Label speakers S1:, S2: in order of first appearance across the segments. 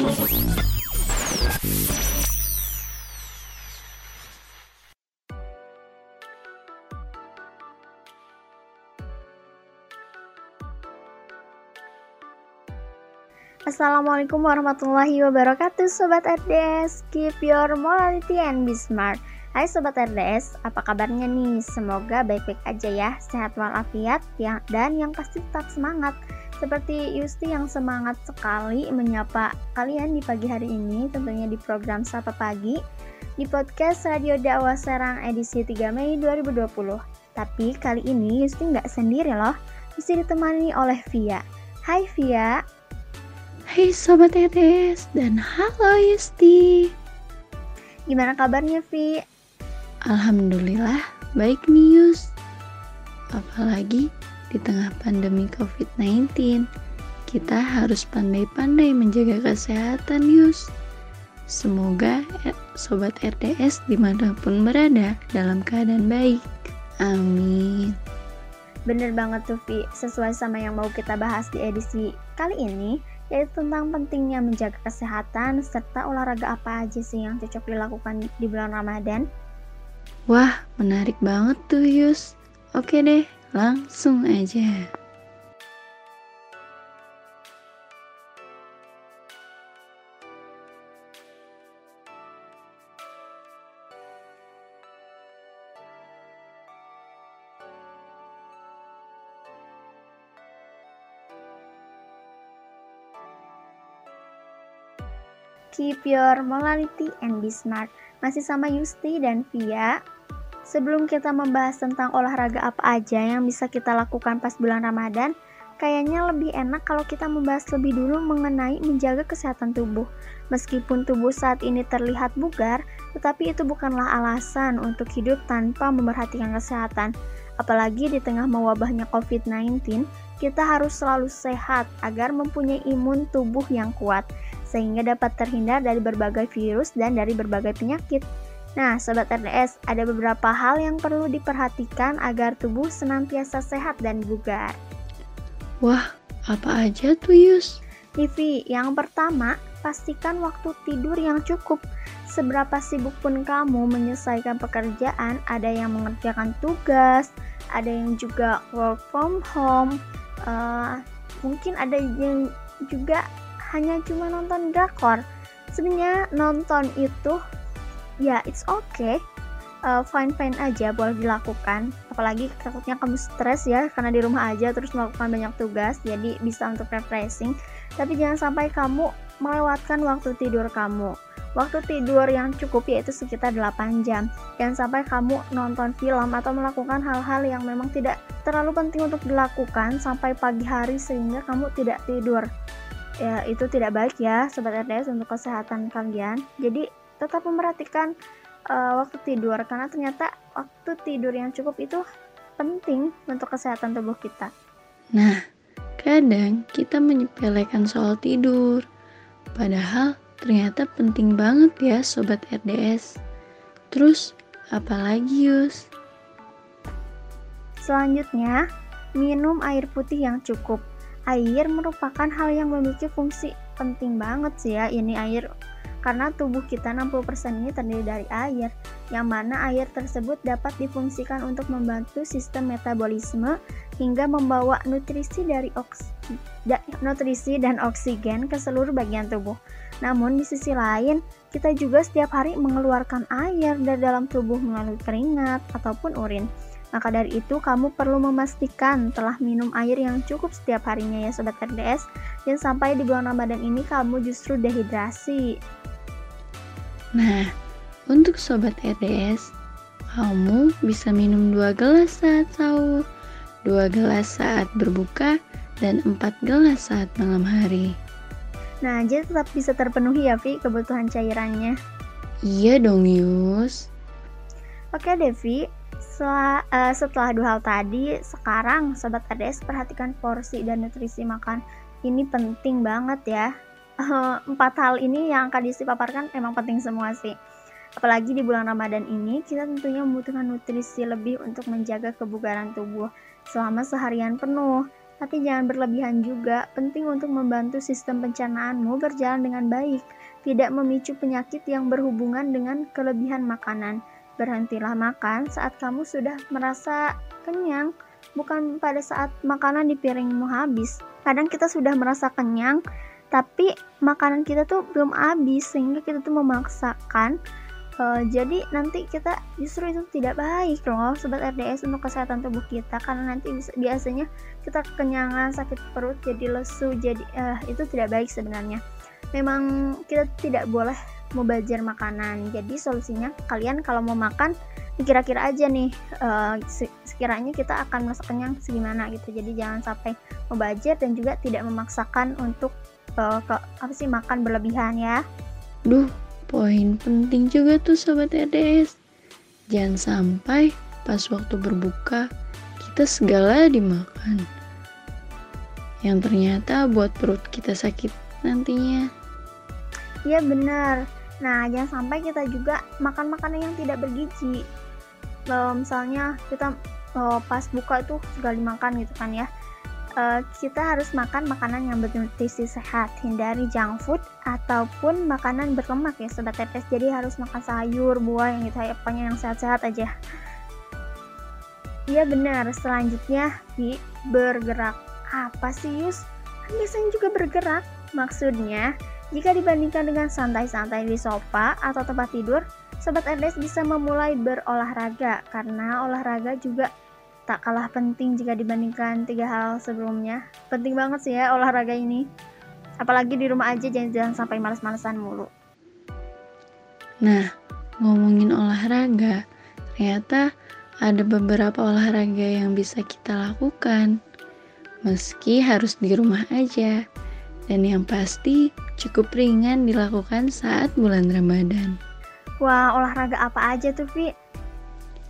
S1: Assalamualaikum warahmatullahi wabarakatuh Sobat RDS Keep your morality and be smart. Hai Sobat RDS, apa kabarnya nih? Semoga baik-baik aja ya Sehat walafiat ya, dan yang pasti tetap semangat Seperti Yusti yang semangat sekali menyapa kalian di pagi hari ini Tentunya di program Sapa Pagi Di podcast Radio Dakwah Serang edisi 3 Mei 2020 Tapi kali ini Yusti nggak sendiri loh Yusti ditemani oleh Via. Hai Via.
S2: Hai Sobat Tetes dan halo Yusti.
S1: Gimana kabarnya Vi?
S2: Alhamdulillah baik nih Yus. Apalagi di tengah pandemi COVID-19 Kita harus pandai-pandai menjaga kesehatan Yus. Semoga eh, Sobat RDS di mana pun berada dalam keadaan baik. Amin.
S1: Bener banget tuh Vi, sesuai sama yang mau kita bahas di edisi kali ini yaitu tentang pentingnya menjaga kesehatan serta olahraga apa aja sih yang cocok dilakukan di bulan Ramadan.
S2: Wah, menarik banget tuh Yus. Oke deh, langsung aja.
S1: Keep your morality and be smart. Masih sama Yusti dan Via. Sebelum kita membahas tentang olahraga apa aja yang bisa kita lakukan pas bulan Ramadan, kayaknya lebih enak kalau kita membahas lebih dulu mengenai menjaga kesehatan tubuh. Meskipun tubuh saat ini terlihat bugar, tetapi itu bukanlah alasan untuk hidup tanpa memperhatikan kesehatan. Apalagi di tengah mewabahnya COVID-19, kita harus selalu sehat agar mempunyai imun tubuh yang kuat sehingga dapat terhindar dari berbagai virus dan dari berbagai penyakit. Nah, Sobat RDS, ada beberapa hal yang perlu diperhatikan agar tubuh senantiasa sehat dan bugar.
S2: Wah, apa aja tuh Yus?
S1: TV, yang pertama, pastikan waktu tidur yang cukup. Seberapa sibuk pun kamu menyelesaikan pekerjaan, ada yang mengerjakan tugas, ada yang juga work from home, uh, mungkin ada yang juga hanya cuma nonton drakor sebenarnya nonton itu ya it's okay. Uh, fine fine aja boleh dilakukan. Apalagi takutnya kamu stres ya karena di rumah aja terus melakukan banyak tugas jadi bisa untuk refreshing. Tapi jangan sampai kamu melewatkan waktu tidur kamu. Waktu tidur yang cukup yaitu sekitar 8 jam. Jangan sampai kamu nonton film atau melakukan hal-hal yang memang tidak terlalu penting untuk dilakukan sampai pagi hari sehingga kamu tidak tidur. Ya itu tidak baik ya sobat RDS untuk kesehatan kalian. Jadi tetap memperhatikan uh, waktu tidur. Karena ternyata waktu tidur yang cukup itu penting untuk kesehatan tubuh kita.
S2: Nah kadang kita menyepelekan soal tidur. Padahal ternyata penting banget ya sobat RDS terus apalagi Yus?
S1: Selanjutnya minum air putih yang cukup. Air merupakan hal yang memiliki fungsi penting banget sih ya. Ini air karena tubuh kita 60% ini terdiri dari air yang mana air tersebut dapat difungsikan untuk membantu sistem metabolisme hingga membawa nutrisi dari oks da, nutrisi dan oksigen ke seluruh bagian tubuh. Namun di sisi lain, kita juga setiap hari mengeluarkan air dari dalam tubuh melalui keringat ataupun urin. Maka dari itu, kamu perlu memastikan telah minum air yang cukup setiap harinya ya Sobat RDS. Dan sampai di bulan Ramadan ini kamu justru dehidrasi.
S2: Nah, untuk Sobat RDS, kamu bisa minum 2 gelas saat sahur, 2 gelas saat berbuka, dan 4 gelas saat malam hari.
S1: Nah, jadi tetap bisa terpenuhi ya, Vi, kebutuhan cairannya.
S2: Iya dong, Yus.
S1: Oke, Devi setelah, uh, setelah dua hal tadi, sekarang Sobat RDS perhatikan porsi dan nutrisi makan. Ini penting banget ya. Empat hal ini yang akan disipaparkan emang penting semua sih. Apalagi di bulan Ramadan ini, kita tentunya membutuhkan nutrisi lebih untuk menjaga kebugaran tubuh selama seharian penuh. tapi jangan berlebihan juga. Penting untuk membantu sistem pencernaanmu berjalan dengan baik, tidak memicu penyakit yang berhubungan dengan kelebihan makanan. Berhentilah makan saat kamu sudah merasa kenyang, bukan pada saat makanan di piringmu habis. Kadang kita sudah merasa kenyang, tapi makanan kita tuh belum habis, sehingga kita tuh memaksakan Uh, jadi nanti kita justru itu tidak baik loh sobat RDS untuk kesehatan tubuh kita. Karena nanti biasanya kita kenyangan sakit perut jadi lesu jadi uh, itu tidak baik sebenarnya. Memang kita tidak boleh mubazir makanan. Jadi solusinya kalian kalau mau makan kira-kira aja nih uh, sekiranya kita akan merasa kenyang segimana gitu. Jadi jangan sampai mubazir dan juga tidak memaksakan untuk uh, ke, apa sih makan berlebihan ya
S2: duh Poin penting juga tuh sobat RDS. Jangan sampai pas waktu berbuka kita segala dimakan. Yang ternyata buat perut kita sakit nantinya.
S1: Iya benar. Nah, jangan sampai kita juga makan makanan yang tidak bergizi. Kalau misalnya kita oh, pas buka itu segala dimakan gitu kan ya uh, kita harus makan makanan yang bernutrisi sehat, hindari junk food ataupun makanan berlemak ya sobat tetes. Jadi harus makan sayur, buah yang gitu ya, pokoknya yang sehat-sehat aja. Iya benar, selanjutnya di bergerak. Apa sih Yus? Kan biasanya juga bergerak. Maksudnya, jika dibandingkan dengan santai-santai di sofa atau tempat tidur, Sobat RDS bisa memulai berolahraga karena olahraga juga tak kalah penting jika dibandingkan tiga hal sebelumnya. Penting banget sih ya olahraga ini. Apalagi di rumah aja jangan, jangan sampai males-malesan mulu.
S2: Nah, ngomongin olahraga, ternyata ada beberapa olahraga yang bisa kita lakukan. Meski harus di rumah aja. Dan yang pasti cukup ringan dilakukan saat bulan Ramadan.
S1: Wah, olahraga apa aja tuh, Vi?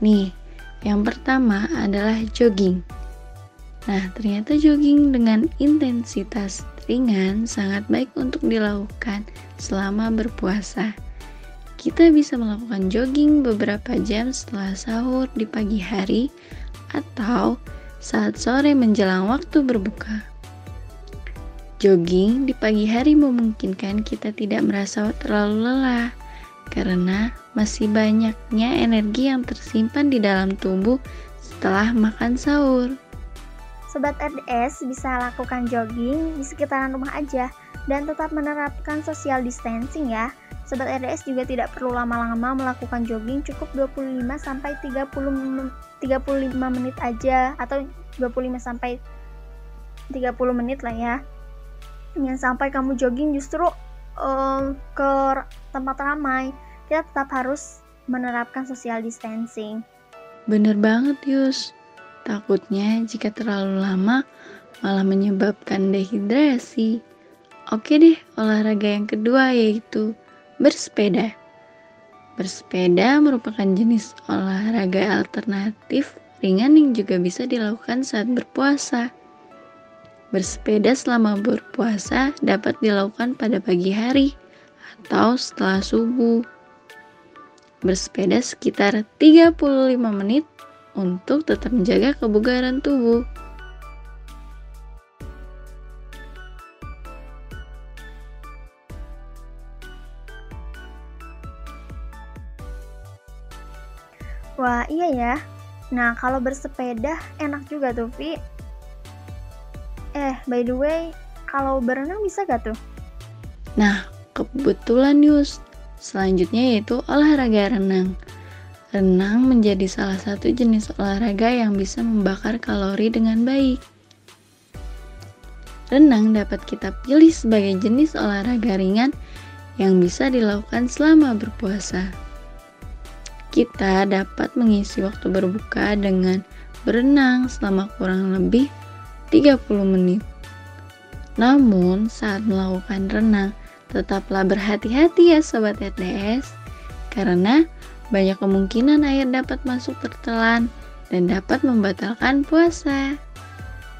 S2: Nih, yang pertama adalah jogging. Nah, ternyata jogging dengan intensitas ringan sangat baik untuk dilakukan selama berpuasa. Kita bisa melakukan jogging beberapa jam setelah sahur di pagi hari atau saat sore menjelang waktu berbuka. Jogging di pagi hari memungkinkan kita tidak merasa terlalu lelah karena masih banyaknya energi yang tersimpan di dalam tubuh setelah makan sahur.
S1: Sobat RDS bisa lakukan jogging di sekitaran rumah aja dan tetap menerapkan social distancing ya. Sobat RDS juga tidak perlu lama-lama melakukan jogging, cukup 25 sampai 30 35 menit aja atau 25 sampai 30 menit lah ya. Jangan sampai kamu jogging justru um, ke tempat ramai, kita tetap harus menerapkan social distancing.
S2: Bener banget, Yus. Takutnya jika terlalu lama malah menyebabkan dehidrasi. Oke deh, olahraga yang kedua yaitu bersepeda. Bersepeda merupakan jenis olahraga alternatif ringan yang juga bisa dilakukan saat berpuasa. Bersepeda selama berpuasa dapat dilakukan pada pagi hari atau setelah subuh. Bersepeda sekitar 35 menit untuk tetap menjaga kebugaran tubuh.
S1: Wah, iya ya. Nah, kalau bersepeda enak juga tuh, Vi Eh, by the way, kalau berenang bisa gak tuh?
S2: Nah, kebetulan Yus. Selanjutnya yaitu olahraga renang. Renang menjadi salah satu jenis olahraga yang bisa membakar kalori dengan baik. Renang dapat kita pilih sebagai jenis olahraga ringan yang bisa dilakukan selama berpuasa. Kita dapat mengisi waktu berbuka dengan berenang selama kurang lebih 30 menit. Namun, saat melakukan renang, tetaplah berhati-hati ya Sobat RDS, karena banyak kemungkinan air dapat masuk tertelan dan dapat membatalkan puasa.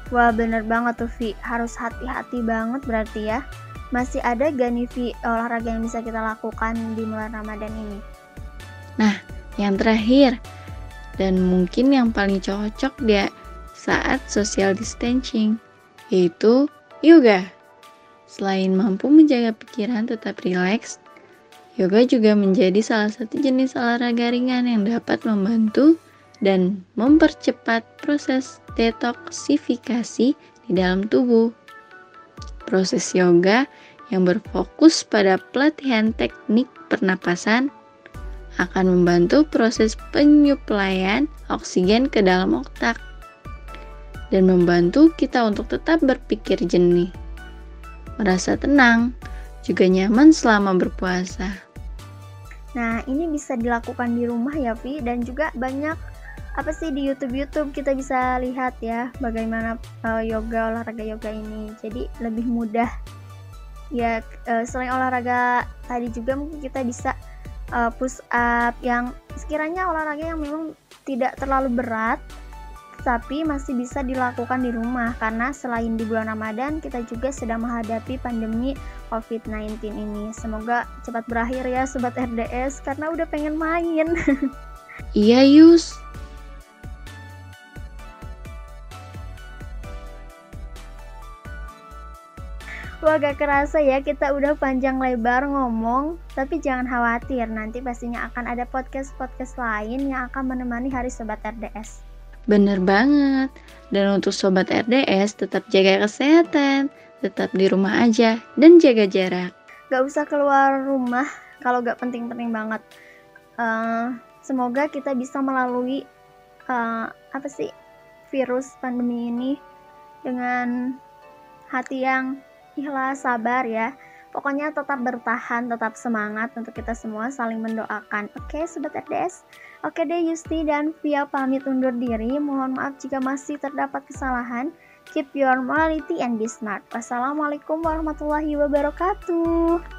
S1: Wah bener banget tuh Vi, harus hati-hati banget berarti ya. Masih ada gak nih Vi olahraga yang bisa kita lakukan di bulan Ramadan ini?
S2: Nah, yang terakhir dan mungkin yang paling cocok dia saat social distancing, yaitu yoga. Selain mampu menjaga pikiran tetap rileks, yoga juga menjadi salah satu jenis olahraga ringan yang dapat membantu dan mempercepat proses detoksifikasi di dalam tubuh. Proses yoga yang berfokus pada pelatihan teknik pernapasan akan membantu proses penyuplaian oksigen ke dalam otak dan membantu kita untuk tetap berpikir jernih, merasa tenang, juga nyaman selama berpuasa.
S1: Nah, ini bisa dilakukan di rumah ya, Vi, dan juga banyak apa sih di YouTube-YouTube kita bisa lihat ya bagaimana uh, yoga olahraga yoga ini. Jadi lebih mudah. Ya, uh, selain olahraga tadi juga mungkin kita bisa uh, push up yang sekiranya olahraga yang memang tidak terlalu berat tapi masih bisa dilakukan di rumah karena selain di bulan Ramadan kita juga sedang menghadapi pandemi COVID-19 ini. Semoga cepat berakhir ya sobat RDS karena udah pengen main.
S2: iya Yus.
S1: Wah gak kerasa ya kita udah panjang lebar ngomong Tapi jangan khawatir nanti pastinya akan ada podcast-podcast lain yang akan menemani hari Sobat RDS
S2: Bener banget. Dan untuk sobat RDS tetap jaga kesehatan, tetap di rumah aja dan jaga jarak.
S1: Gak usah keluar rumah kalau gak penting-penting banget. Uh, semoga kita bisa melalui uh, apa sih virus pandemi ini dengan hati yang ikhlas, sabar ya. Pokoknya tetap bertahan, tetap semangat untuk kita semua saling mendoakan. Oke, okay, sobat RDS. Oke deh Yusti dan Via pamit undur diri. Mohon maaf jika masih terdapat kesalahan. Keep your morality and be smart. Wassalamualaikum warahmatullahi wabarakatuh.